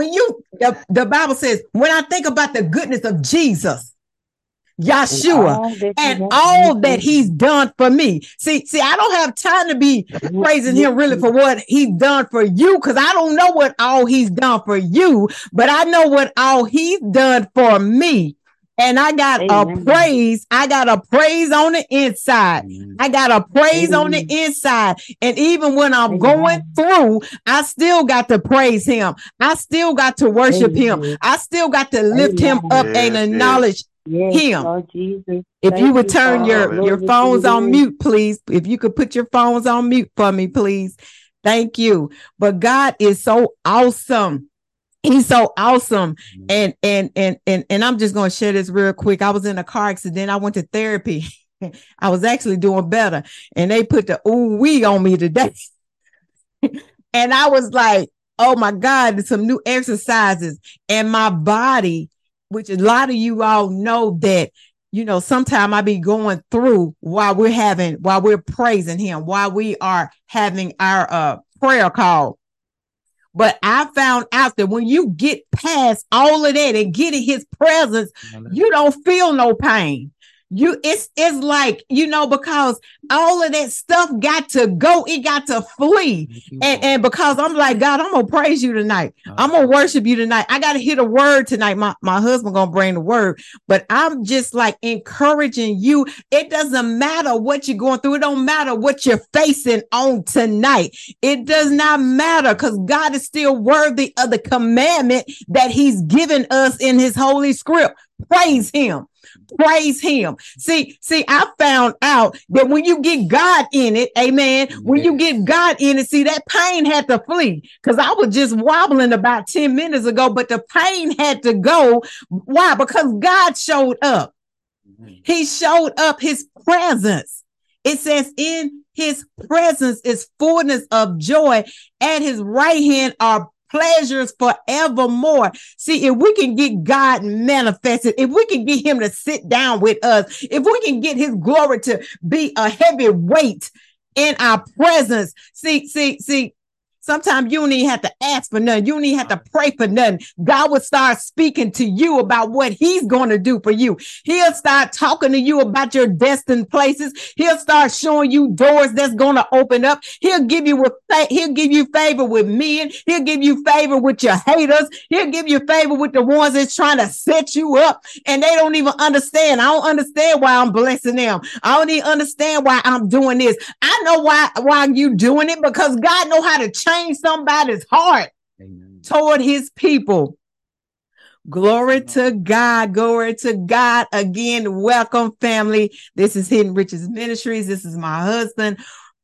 when you the, the Bible says, when I think about the goodness of Jesus, Yeshua, and all that he's done for me. See, see, I don't have time to be praising him really for what he's done for you, because I don't know what all he's done for you, but I know what all he's done for me. And I got Amen. a praise. I got a praise on the inside. Amen. I got a praise Amen. on the inside. And even when I'm going through, I still got to praise him. I still got to worship him. I still got to lift him up yes, and acknowledge yes. him. Lord Jesus. If Thank you would turn you, your, your phones on mute, please. If you could put your phones on mute for me, please. Thank you. But God is so awesome he's so awesome. Mm-hmm. and and and and and i'm just going to share this real quick. I was in a car accident. I went to therapy. I was actually doing better. And they put the ooh wee on me today. And i was like oh my god some new exercises. And my body which a lot of you all know that you know sometimes i be going through while we're having while we're praising him while we are having our uh prayer call but I found out that when you get past all of that and get in his presence, you don't feel no pain you it's it's like you know because all of that stuff got to go it got to flee. And and because i'm like god i'm gonna praise you tonight. I'm gonna worship you tonight. I gotta hear the word tonight. My, my husband gonna bring the word. But i'm just like encouraging you. It doesn't matter what you're going through. It don't matter what you're facing on tonight. It does not matter because god is still worthy of the commandment that he's given us in his holy script. Praise him praise him. See, see, I found out that when you get God in it, amen, when you get God in it, see, that pain had to flee because I was just wobbling about 10 minutes ago, but the pain had to go. Why? Because God showed up. Mm-hmm. He showed up his presence. It says, in his presence is fullness of joy. At his right hand are pleasures forevermore. See, if we can get God manifested, if we can get him to sit down with us, if we can get his glory to be a heavy weight in our presence. See, see, see, Sometimes you don't even have to ask for nothing. You don't even have to pray for nothing. God will start speaking to you about what He's going to do for you. He'll start talking to you about your destined places. He'll start showing you doors that's going to open up. He'll give you with He'll give you favor with men. He'll give you favor with your haters. He'll give you favor with the ones that's trying to set you up, and they don't even understand. I don't understand why I'm blessing them. I don't even understand why I'm doing this. I know why why you doing it because God know how to change change somebody's heart Amen. toward his people. Glory to God. Glory to God. Again, welcome, family. This is Hidden Riches Ministries. This is my husband,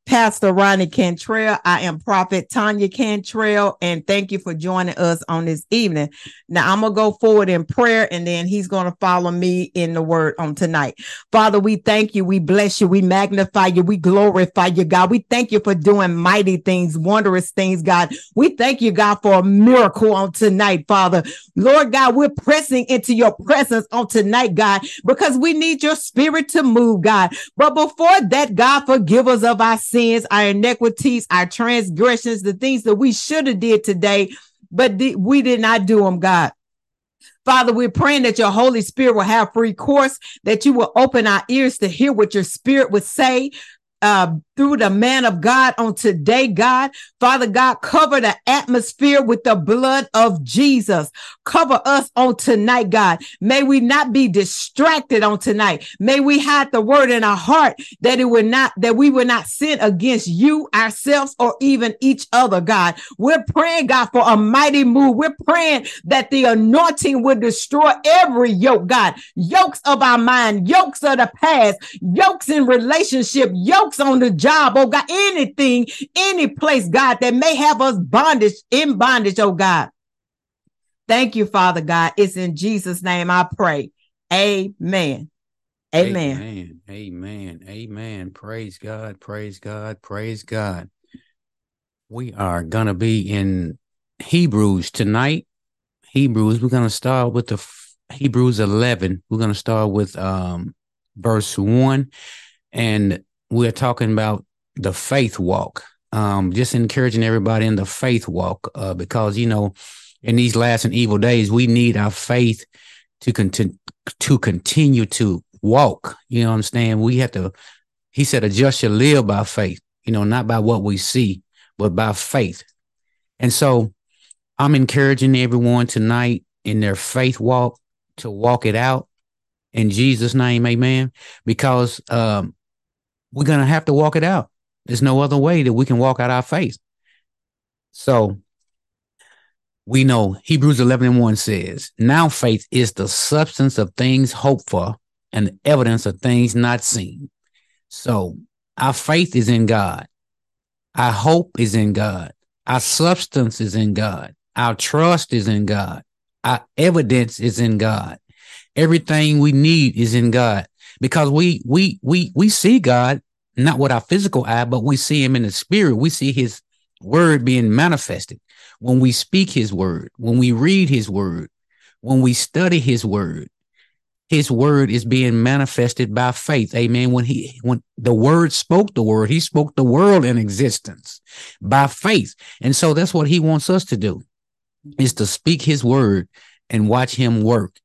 Pastor Ronnie Cantrell. I am Prophet Tanya Cantrell, and thank you for joining us on this evening. Now, I'm going to go forward in prayer, and then he's going to follow me in the word on tonight. Father, we thank you. We bless you. We magnify you. We glorify you, God. We thank you for doing mighty things, wondrous things, God. We thank you, God, for a miracle on tonight, Father. Lord God, we're pressing into your presence on tonight, God, because we need your spirit to move, God. But before that, God, forgive us of our sins sins, our iniquities, our transgressions, the things that we should have did today, but we did not do them, God. Father, we're praying that your Holy Spirit will have free course, that you will open our ears to hear what your spirit would say uh, through the man of God on today, God. Father God, cover the atmosphere with the blood of Jesus. Cover us on tonight, God. May we not be distracted on tonight. May we hide the word in our heart that it would not, that we would not sin against you, ourselves, or even each other, God. We're praying, God, for a mighty move. We're praying that the anointing would destroy every yoke, God. Yokes of our mind, yokes of the past, yokes in relationship, yokes on the job, oh God, anything, any place, God, that may have us bondage in bondage, oh God. Thank you, Father God. It's in Jesus' name I pray. Amen. Amen. Amen. Amen. Amen. Praise God. Praise God. Praise God. We are going to be in Hebrews tonight. Hebrews, we're going to start with the Hebrews 11. We're going to start with um verse 1 and we're talking about the faith walk. Um, just encouraging everybody in the faith walk, uh, because you know, in these last and evil days, we need our faith to continue to continue to walk. You know what I'm saying? We have to, he said, a just shall live by faith, you know, not by what we see, but by faith. And so I'm encouraging everyone tonight in their faith walk to walk it out in Jesus' name, amen. Because um, we're going to have to walk it out. There's no other way that we can walk out our faith. So we know Hebrews 11 and 1 says, Now faith is the substance of things hoped for and the evidence of things not seen. So our faith is in God. Our hope is in God. Our substance is in God. Our trust is in God. Our evidence is in God. Everything we need is in God because we we we we see God not with our physical eye, but we see him in the spirit. We see his word being manifested when we speak his word, when we read his word, when we study his word. His word is being manifested by faith. Amen. When he, when the word spoke the word, he spoke the world in existence by faith. And so that's what he wants us to do is to speak his word and watch him work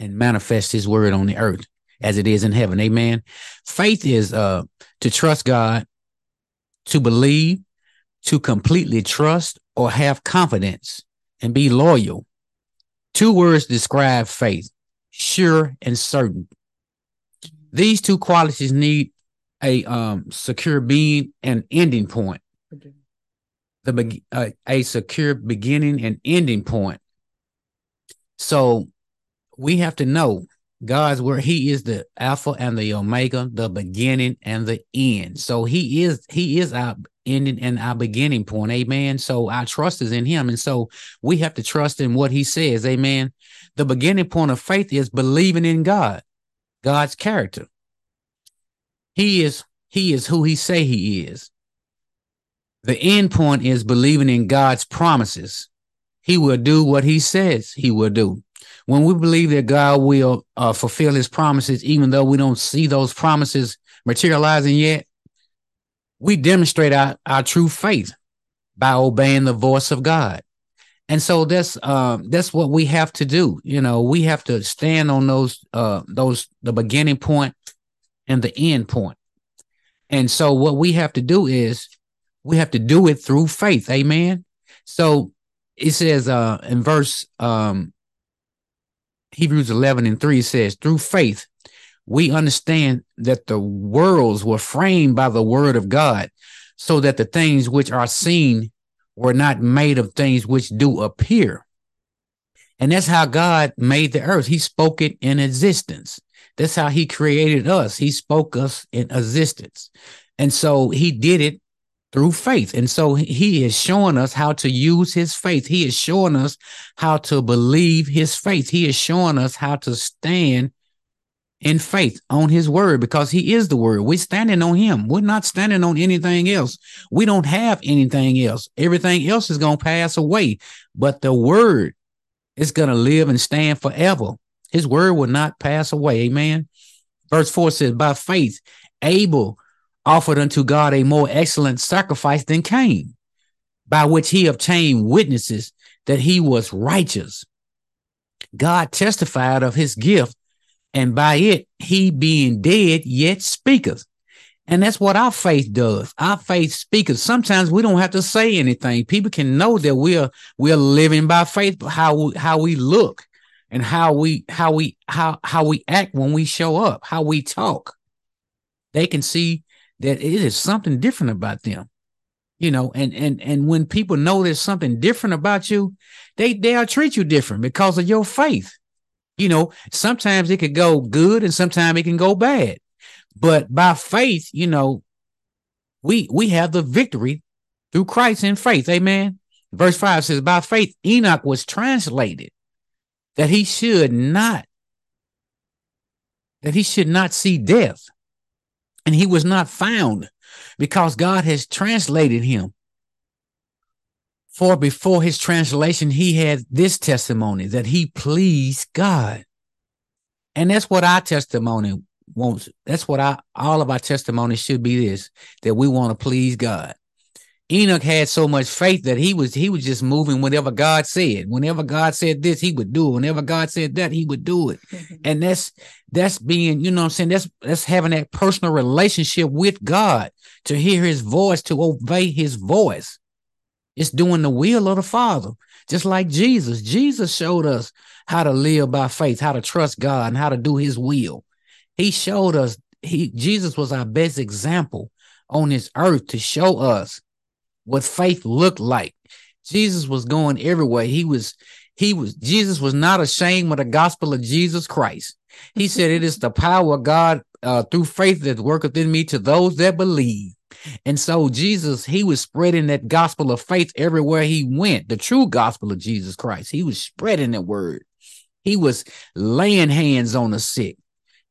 and manifest his word on the earth as it is in heaven. Amen. Faith is uh to trust God, to believe, to completely trust or have confidence and be loyal. Two words describe faith sure and certain. These two qualities need a um, secure being and ending point. The uh, a secure beginning and ending point. So we have to know God's word. He is the Alpha and the Omega, the beginning and the end. So He is He is our ending and our beginning point. Amen. So our trust is in Him, and so we have to trust in what He says. Amen. The beginning point of faith is believing in God, God's character. He is He is who He say He is. The end point is believing in God's promises. He will do what He says He will do when we believe that God will uh, fulfill his promises, even though we don't see those promises materializing yet, we demonstrate our, our true faith by obeying the voice of God. And so that's um, that's what we have to do. You know, we have to stand on those uh, those the beginning point and the end point. And so what we have to do is we have to do it through faith. Amen. So it says uh, in verse um, Hebrews 11 and 3 says, through faith, we understand that the worlds were framed by the word of God, so that the things which are seen were not made of things which do appear. And that's how God made the earth. He spoke it in existence. That's how he created us. He spoke us in existence. And so he did it through faith. And so he is showing us how to use his faith. He is showing us how to believe his faith. He is showing us how to stand in faith on his word because he is the word. We're standing on him. We're not standing on anything else. We don't have anything else. Everything else is going to pass away, but the word is going to live and stand forever. His word will not pass away. Amen. Verse 4 says, By faith, Abel offered unto God a more excellent sacrifice than Cain, by which he obtained witnesses that he was righteous. God testified of his gift, and by it he being dead yet speaketh. And that's what our faith does. Our faith speaketh. Sometimes we don't have to say anything. People can know that we're we're living by faith, how we, how we look and how we how we how how we act when we show up, how we talk. They can see that it is something different about them you know and and and when people know there's something different about you they they'll treat you different because of your faith. You know sometimes it could go good and sometimes it can go bad but by faith you know we we have the victory through christ in faith. Amen. Verse 5 says by faith enoch was translated that he should not that he should not see death and he was not found because God has translated him. For before his translation, he had this testimony that he pleased God. And that's what our testimony wants. That's what I, all of our testimony should be this that we want to please God. Enoch had so much faith that he was he was just moving whenever God said. Whenever God said this, he would do it. Whenever God said that, he would do it. Mm-hmm. and that's that's being, you know I'm saying? That's that's having that personal relationship with God to hear his voice, to obey his voice. It's doing the will of the Father. Just like Jesus. Jesus showed us how to live by faith, how to trust God, and how to do his will. He showed us he Jesus was our best example on this earth to show us what faith looked like. Jesus was going everywhere. He was, he was, Jesus was not ashamed of the gospel of Jesus Christ. He said, It is the power of God uh, through faith that worketh in me to those that believe. And so Jesus, he was spreading that gospel of faith everywhere he went, the true gospel of Jesus Christ. He was spreading that word. He was laying hands on the sick.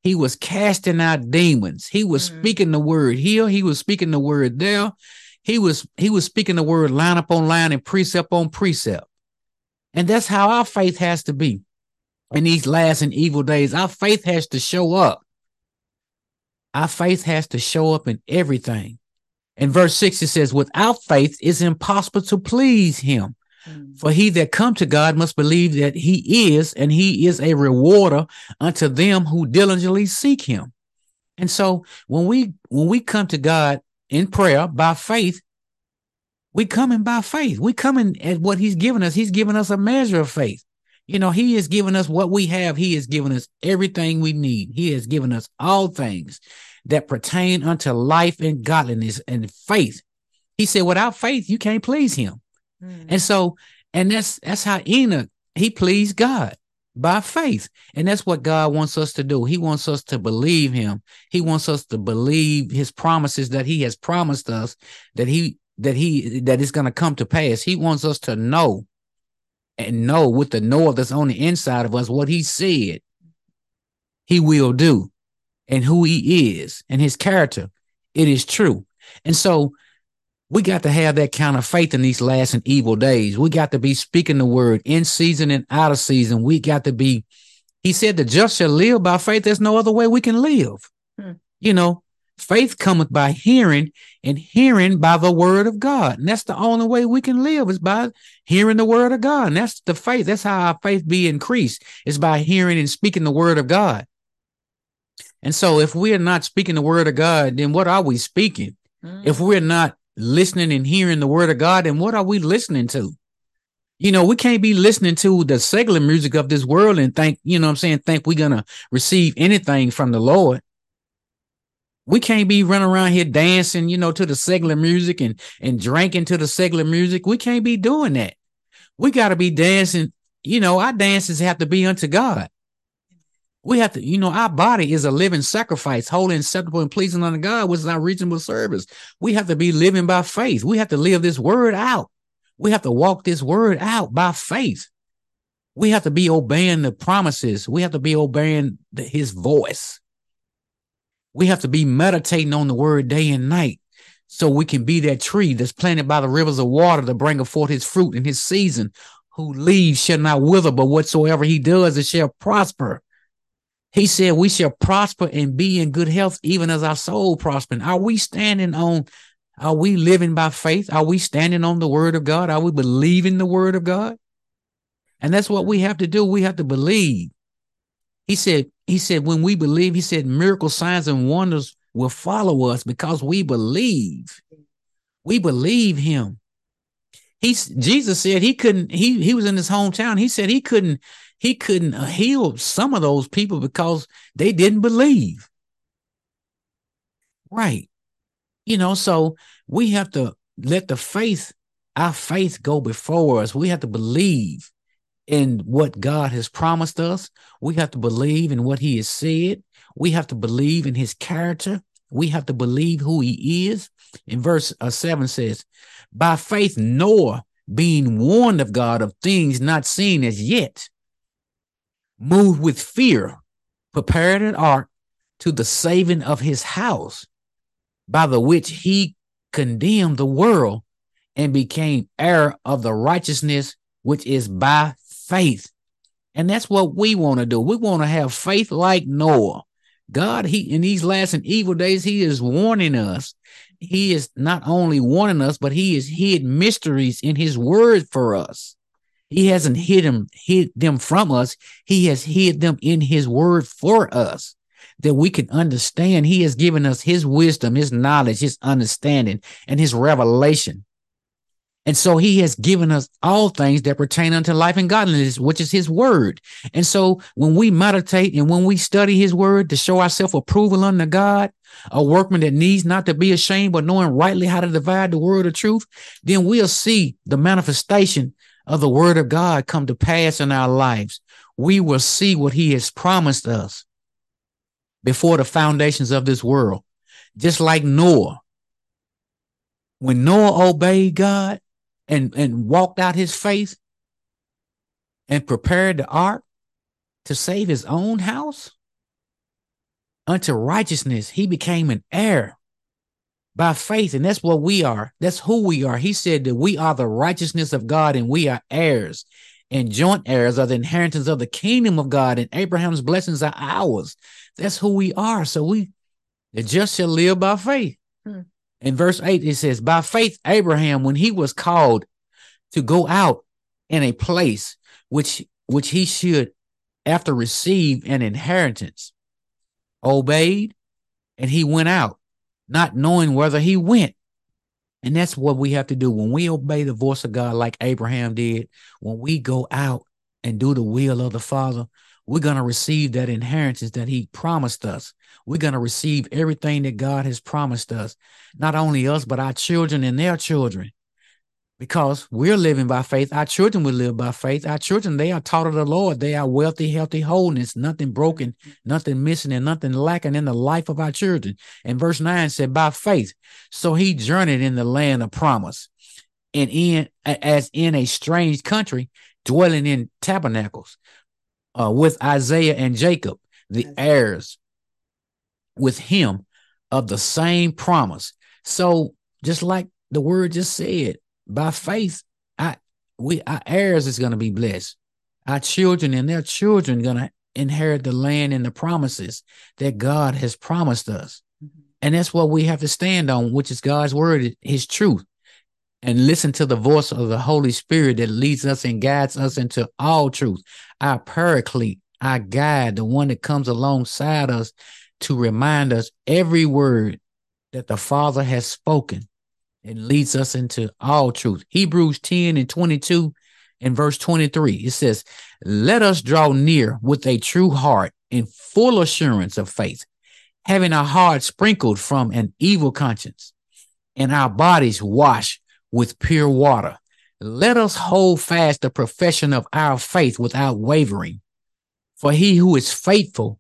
He was casting out demons. He was mm-hmm. speaking the word here. He was speaking the word there. He was he was speaking the word line upon line and precept on precept. And that's how our faith has to be in these last and evil days. Our faith has to show up. Our faith has to show up in everything. In verse 6, it says, without faith, it's impossible to please him. Mm. For he that come to God must believe that he is, and he is a rewarder unto them who diligently seek him. And so when we when we come to God in prayer by faith. We coming by faith. We coming at what he's given us. He's given us a measure of faith. You know, he has given us what we have. He has given us everything we need. He has given us all things that pertain unto life and godliness and faith. He said, without faith, you can't please him. Mm. And so, and that's that's how Enoch he pleased God by faith. And that's what God wants us to do. He wants us to believe him. He wants us to believe his promises that he has promised us that he that he that is going to come to pass. He wants us to know and know with the know that's on the inside of us what he said he will do and who he is and his character. It is true. And so we got to have that kind of faith in these last and evil days. We got to be speaking the word in season and out of season. We got to be, he said, the just shall live by faith. There's no other way we can live. Hmm. You know, faith cometh by hearing and hearing by the word of God. And that's the only way we can live is by hearing the word of God. And that's the faith. That's how our faith be increased is by hearing and speaking the word of God. And so if we are not speaking the word of God, then what are we speaking? Hmm. If we're not listening and hearing the word of God, and what are we listening to? You know, we can't be listening to the secular music of this world and think, you know I'm saying, think we're going to receive anything from the Lord. We can't be running around here dancing, you know, to the secular music and, and drinking to the secular music. We can't be doing that. We got to be dancing. You know, our dances have to be unto God. We have to, you know, our body is a living sacrifice, holy, acceptable, and pleasing unto God, which is our reasonable service. We have to be living by faith. We have to live this word out. We have to walk this word out by faith. We have to be obeying the promises. We have to be obeying the, his voice. We have to be meditating on the word day and night so we can be that tree that's planted by the rivers of water to bring forth his fruit in his season, who leaves shall not wither, but whatsoever he does, it shall prosper. He said, We shall prosper and be in good health, even as our soul prospering. Are we standing on, are we living by faith? Are we standing on the word of God? Are we believing the word of God? And that's what we have to do. We have to believe. He said, He said, when we believe, he said, miracle signs and wonders will follow us because we believe. We believe him. He's Jesus said he couldn't, he he was in his hometown. He said he couldn't he couldn't heal some of those people because they didn't believe. Right. You know, so we have to let the faith, our faith go before us. We have to believe in what God has promised us. We have to believe in what he has said. We have to believe in his character. We have to believe who he is. In verse uh, 7 says, By faith, Noah, being warned of God of things not seen as yet, moved with fear, prepared an ark to the saving of his house, by the which he condemned the world and became heir of the righteousness which is by faith. And that's what we want to do. We want to have faith like Noah. God, he in these last and evil days, he is warning us he is not only warning us, but he is hid mysteries in his word for us. He hasn't hid them, hid them from us. He has hid them in his word for us that we can understand. He has given us his wisdom, his knowledge, his understanding, and his revelation. And so he has given us all things that pertain unto life and godliness, which is his word. And so when we meditate and when we study his word to show ourselves approval unto God, a workman that needs not to be ashamed, but knowing rightly how to divide the word of truth, then we'll see the manifestation of the word of God come to pass in our lives. We will see what he has promised us before the foundations of this world. Just like Noah. When Noah obeyed God, and, and walked out his faith and prepared the ark to save his own house unto righteousness, he became an heir by faith. And that's what we are. That's who we are. He said that we are the righteousness of God and we are heirs and joint heirs are the inheritance of the kingdom of God, and Abraham's blessings are ours. That's who we are. So we the just shall live by faith. Hmm. In verse 8, it says, By faith, Abraham, when he was called to go out in a place which which he should, after receive an inheritance, obeyed, and he went out, not knowing whether he went. And that's what we have to do when we obey the voice of God, like Abraham did. When we go out and do the will of the Father, we're going to receive that inheritance that he promised us. We're going to receive everything that God has promised us, not only us, but our children and their children. Because we're living by faith, our children will live by faith. Our children, they are taught of the Lord. They are wealthy, healthy, wholeness, nothing broken, nothing missing, and nothing lacking in the life of our children. And verse 9 said, by faith. So he journeyed in the land of promise and in as in a strange country, dwelling in tabernacles uh, with Isaiah and Jacob, the heirs with him of the same promise. So just like the word just said, by faith, I we our heirs is going to be blessed. Our children and their children going to inherit the land and the promises that God has promised us. Mm-hmm. And that's what we have to stand on, which is God's word, his truth. And listen to the voice of the Holy Spirit that leads us and guides us into all truth. Our paraclete, our guide, the one that comes alongside us to remind us every word that the Father has spoken and leads us into all truth. Hebrews 10 and 22 and verse 23, it says, Let us draw near with a true heart in full assurance of faith, having our hearts sprinkled from an evil conscience and our bodies washed with pure water. Let us hold fast the profession of our faith without wavering. For he who is faithful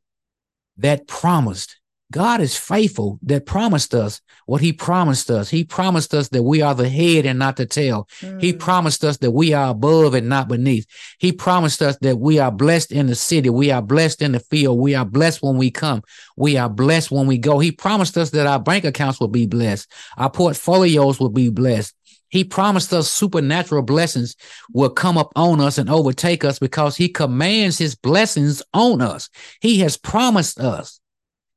that promised. God is faithful that promised us what he promised us. He promised us that we are the head and not the tail. Mm. He promised us that we are above and not beneath. He promised us that we are blessed in the city. We are blessed in the field. We are blessed when we come. We are blessed when we go. He promised us that our bank accounts will be blessed. Our portfolios will be blessed. He promised us supernatural blessings will come up on us and overtake us because he commands his blessings on us. He has promised us.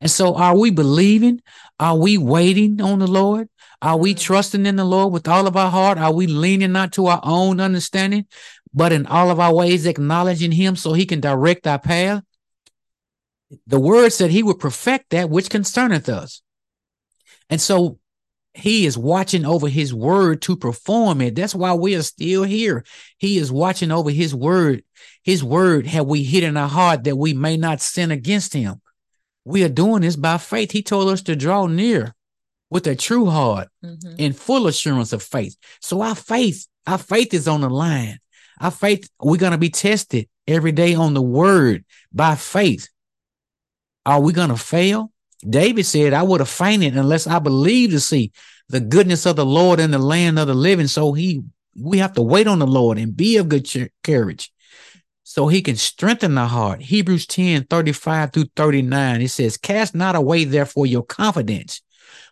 And so are we believing? Are we waiting on the Lord? Are we trusting in the Lord with all of our heart? Are we leaning not to our own understanding, but in all of our ways acknowledging him so he can direct our path? The word said he would perfect that which concerneth us. And so he is watching over his word to perform it. That's why we are still here. He is watching over his word. His word have we hid in our heart that we may not sin against him. We are doing this by faith. He told us to draw near with a true heart mm-hmm. in full assurance of faith. So our faith, our faith is on the line. Our faith, we're going to be tested every day on the word by faith. Are we going to fail? David said, I would have fainted unless I believed to see the goodness of the Lord in the land of the living. So he, we have to wait on the Lord and be of good courage so he can strengthen the heart. Hebrews 10, 35 through 39. It says, cast not away therefore your confidence,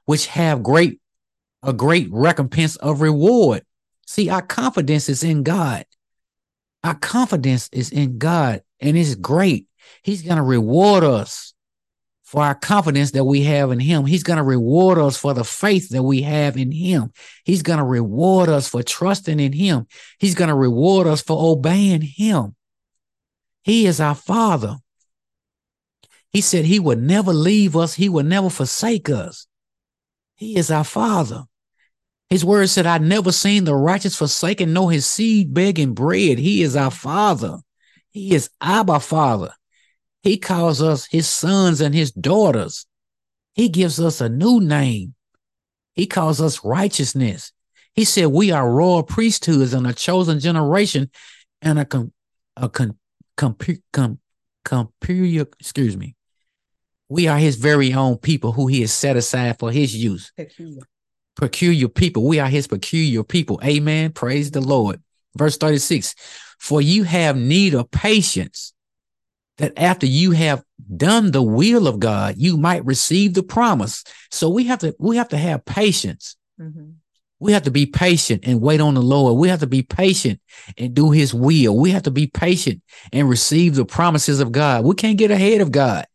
which have great, a great recompense of reward. See, our confidence is in God. Our confidence is in God and it's great. He's going to reward us for our confidence that we have in him. He's going to reward us for the faith that we have in him. He's going to reward us for trusting in him. He's going to reward us for obeying him. He is our father. He said he would never leave us. He would never forsake us. He is our father. His word said, I never seen the righteous forsaken, nor his seed begging bread. He is our father. He is Abba Father. He calls us his sons and his daughters. He gives us a new name. He calls us righteousness. He said we are royal priesthoods and a chosen generation and a com, a com, com, com, com, excuse me. We are his very own people who he has set aside for his use. Peculiar. peculiar people. We are his peculiar people. Amen. Praise the Lord. Verse 36 For you have need of patience that after you have done the will of God, you might receive the promise. So we have to we have to have patience. Mm-hmm. We have to be patient and wait on the Lord. We have to be patient and do his will. We have to be patient and receive the promises of God. We can't get ahead of God.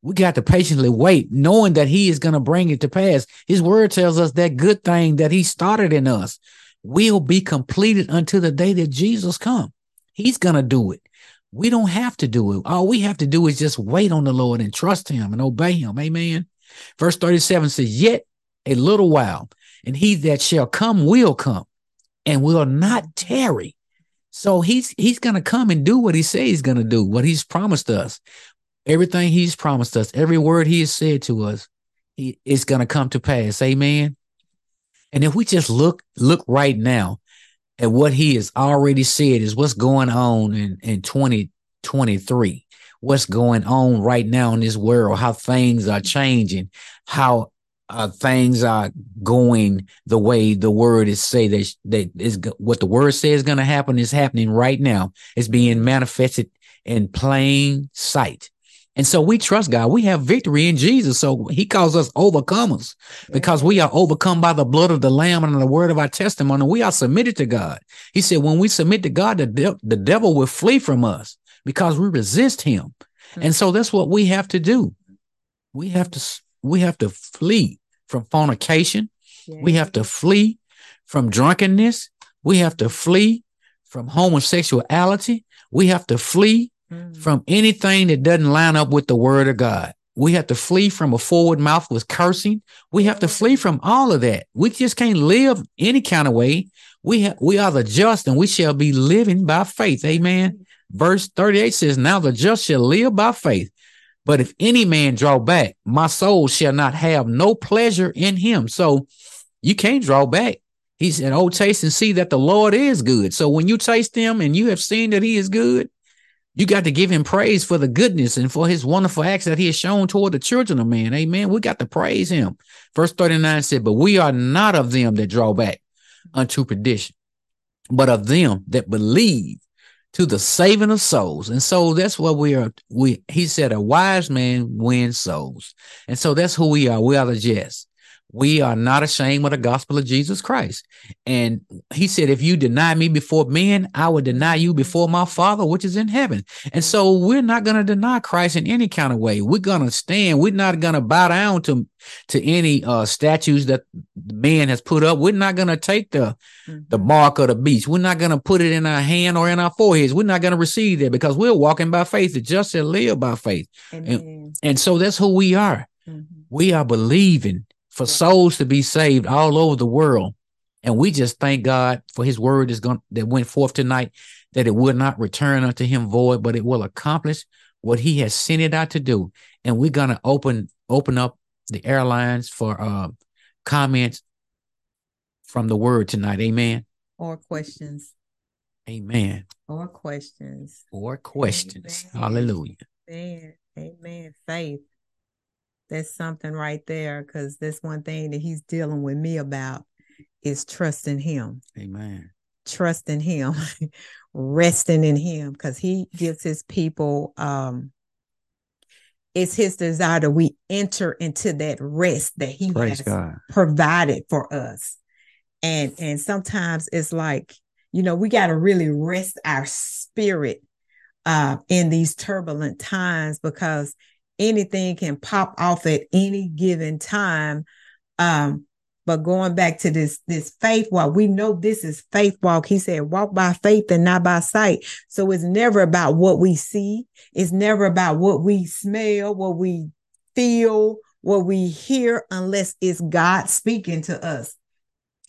We got to patiently wait, knowing that he is going to bring it to pass. His word tells us that good thing that he started in us will be completed until the day that Jesus come. He's going to do it. We don't have to do it. All we have to do is just wait on the Lord and trust him and obey him. Amen. Verse 37 says, Yet a little while, and he that shall come will come and will not tarry. So he's he's gonna come and do what he says he's gonna do, what he's promised us. Everything he's promised us, every word he has said to us, he is gonna come to pass. Amen. And if we just look look right now, at what he has already said is what's going on in, in 2023 what's going on right now in this world how things are changing how uh, things are going the way the word is say that that is what the word says is going to happen is happening right now it's being manifested in plain sight and so we trust God. We have victory in Jesus. So he calls us overcomers because we are overcome by the blood of the lamb and the word of our testimony. We are submitted to God. He said, when we submit to God, the, de- the devil will flee from us because we resist him. And so that's what we have to do. We have to, we have to flee from fornication. We have to flee from drunkenness. We have to flee from homosexuality. We have to flee Mm. from anything that doesn't line up with the word of God. We have to flee from a forward mouth with cursing. We have to flee from all of that. We just can't live any kind of way. We ha- we are the just and we shall be living by faith. Amen. Verse 38 says, Now the just shall live by faith. But if any man draw back, my soul shall not have no pleasure in him. So you can't draw back. He said, Oh, taste and see that the Lord is good. So when you taste him and you have seen that he is good, you got to give him praise for the goodness and for his wonderful acts that he has shown toward the children of man. Amen. We got to praise him. Verse 39 said, But we are not of them that draw back unto perdition, but of them that believe to the saving of souls. And so that's what we are. We he said a wise man wins souls. And so that's who we are. We are the just we are not ashamed of the gospel of Jesus Christ. And he said, if you deny me before men, I will deny you before my father, which is in heaven. And so we're not going to deny Christ in any kind of way. We're going to stand. We're not going to bow down to, to any uh, statues that man has put up. We're not going to take the, mm-hmm. the mark of the beast. We're not going to put it in our hand or in our foreheads. We're not going to receive that because we're walking by faith. The just shall live by faith. And, and, so that's who we are. Mm-hmm. We are believing for souls to be saved all over the world. And we just thank God for his word is going that went forth tonight, that it will not return unto him void, but it will accomplish what he has sent it out to do. And we're gonna open open up the airlines for uh, comments from the word tonight. Amen. Or questions. Amen. Or questions. Or questions. Amen. Hallelujah. Amen. Amen. Faith that's something right there because that's one thing that he's dealing with me about is trusting him. Amen. Trusting him, resting in him because he gives his people um it's his desire that we enter into that rest that he Praise has God. provided for us. And and sometimes it's like, you know, we got to really rest our spirit uh in these turbulent times because anything can pop off at any given time. Um, but going back to this this faith walk, we know this is faith walk. He said, walk by faith and not by sight. So it's never about what we see. It's never about what we smell, what we feel, what we hear, unless it's God speaking to us.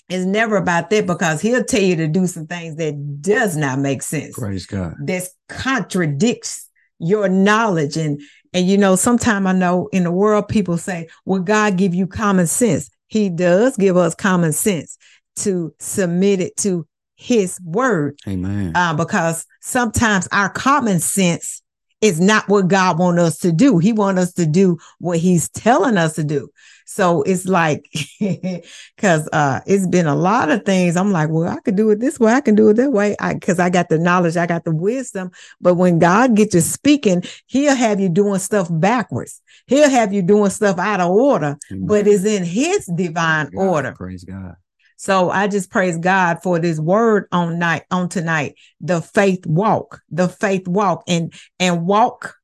It's never about that because he'll tell you to do some things that does not make sense. Praise God. That contradicts your knowledge and and you know sometimes i know in the world people say well god give you common sense he does give us common sense to submit it to his word. Amen. Uh, because sometimes our common sense is not what God wants us to do. He wants us to do what he's telling us to do. So it's like, cause, uh, it's been a lot of things. I'm like, well, I could do it this way. I can do it that way. I, cause I got the knowledge. I got the wisdom. But when God gets you speaking, he'll have you doing stuff backwards. He'll have you doing stuff out of order, Amen. but it's in his divine order. Praise God. So I just praise God for this word on night on tonight, the faith walk, the faith walk and and walk.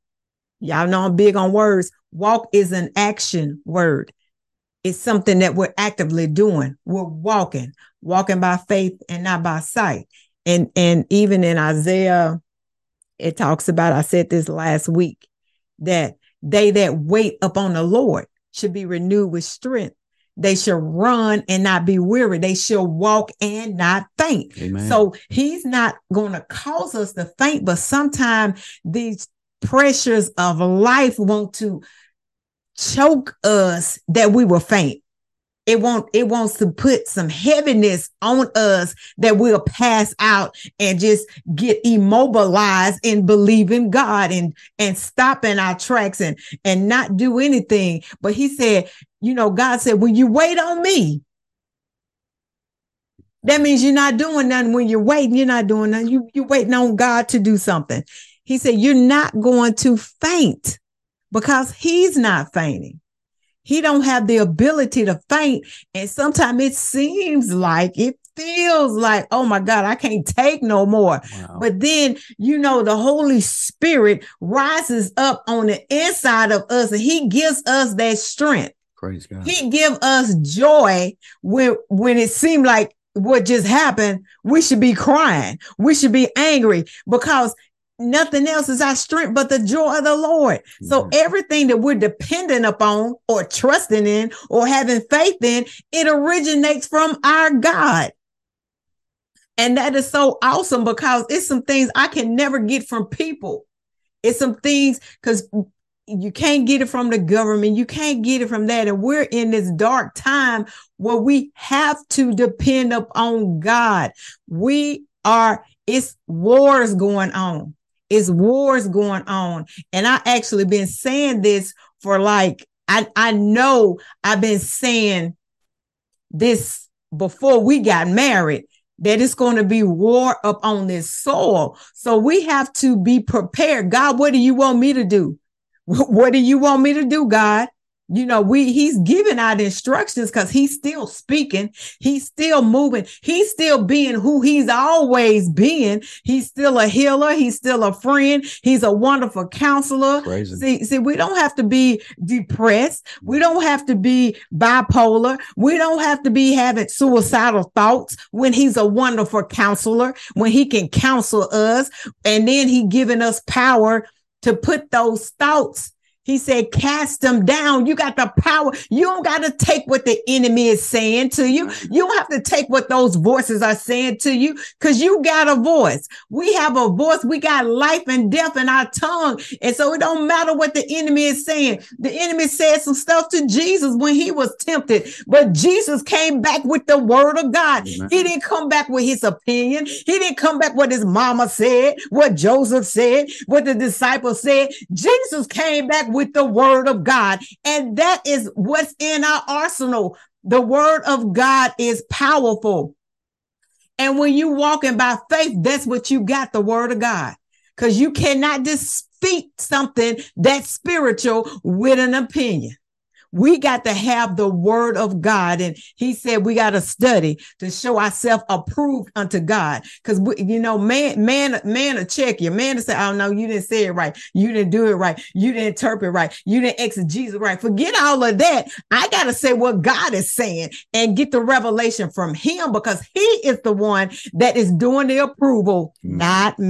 Y'all know I'm big on words. Walk is an action word. It's something that we're actively doing. We're walking, walking by faith and not by sight. And and even in Isaiah, it talks about, I said this last week, that they that wait upon the Lord should be renewed with strength. They shall run and not be weary. They shall walk and not faint. Amen. So he's not going to cause us to faint, but sometimes these pressures of life want to choke us that we will faint. It won't, it wants to put some heaviness on us that we'll pass out and just get immobilized in believing God and, and stop in our tracks and, and not do anything. But he said, you know, God said, when you wait on me, that means you're not doing nothing. When you're waiting, you're not doing nothing. You, you're waiting on God to do something. He said, you're not going to faint because he's not fainting. He don't have the ability to faint. And sometimes it seems like it feels like, oh my God, I can't take no more. Wow. But then, you know, the Holy Spirit rises up on the inside of us and he gives us that strength. Praise God. He give us joy when when it seemed like what just happened, we should be crying. We should be angry because nothing else is our strength but the joy of the Lord. Mm-hmm. So everything that we're dependent upon or trusting in or having faith in, it originates from our God. And that is so awesome because it's some things I can never get from people. It's some things because you can't get it from the government. You can't get it from that. And we're in this dark time where we have to depend upon God. We are, it's wars going on. It's wars going on. And I actually been saying this for like, I, I know I've been saying this before we got married that it's going to be war up on this soil. So we have to be prepared. God, what do you want me to do? What do you want me to do, God? You know, we he's giving out instructions because he's still speaking, he's still moving, he's still being who he's always been. He's still a healer, he's still a friend, he's a wonderful counselor. Crazy. See, see, we don't have to be depressed, we don't have to be bipolar, we don't have to be having suicidal thoughts when he's a wonderful counselor, when he can counsel us, and then he giving us power to put those thoughts he said, cast them down. You got the power. You don't got to take what the enemy is saying to you. You don't have to take what those voices are saying to you because you got a voice. We have a voice. We got life and death in our tongue. And so it don't matter what the enemy is saying. The enemy said some stuff to Jesus when he was tempted, but Jesus came back with the word of God. Amen. He didn't come back with his opinion. He didn't come back what his mama said, what Joseph said, what the disciples said. Jesus came back with with the word of God. And that is what's in our arsenal. The word of God is powerful. And when you walking by faith, that's what you got, the word of God. Because you cannot speak something that's spiritual with an opinion. We got to have the word of God. And he said we got to study to show ourselves approved unto God. Because you know, man, man, man to check you, man to say, Oh no, you didn't say it right, you didn't do it right, you didn't interpret right, you didn't exegete right. Forget all of that. I gotta say what God is saying and get the revelation from him because he is the one that is doing the approval, mm. not me.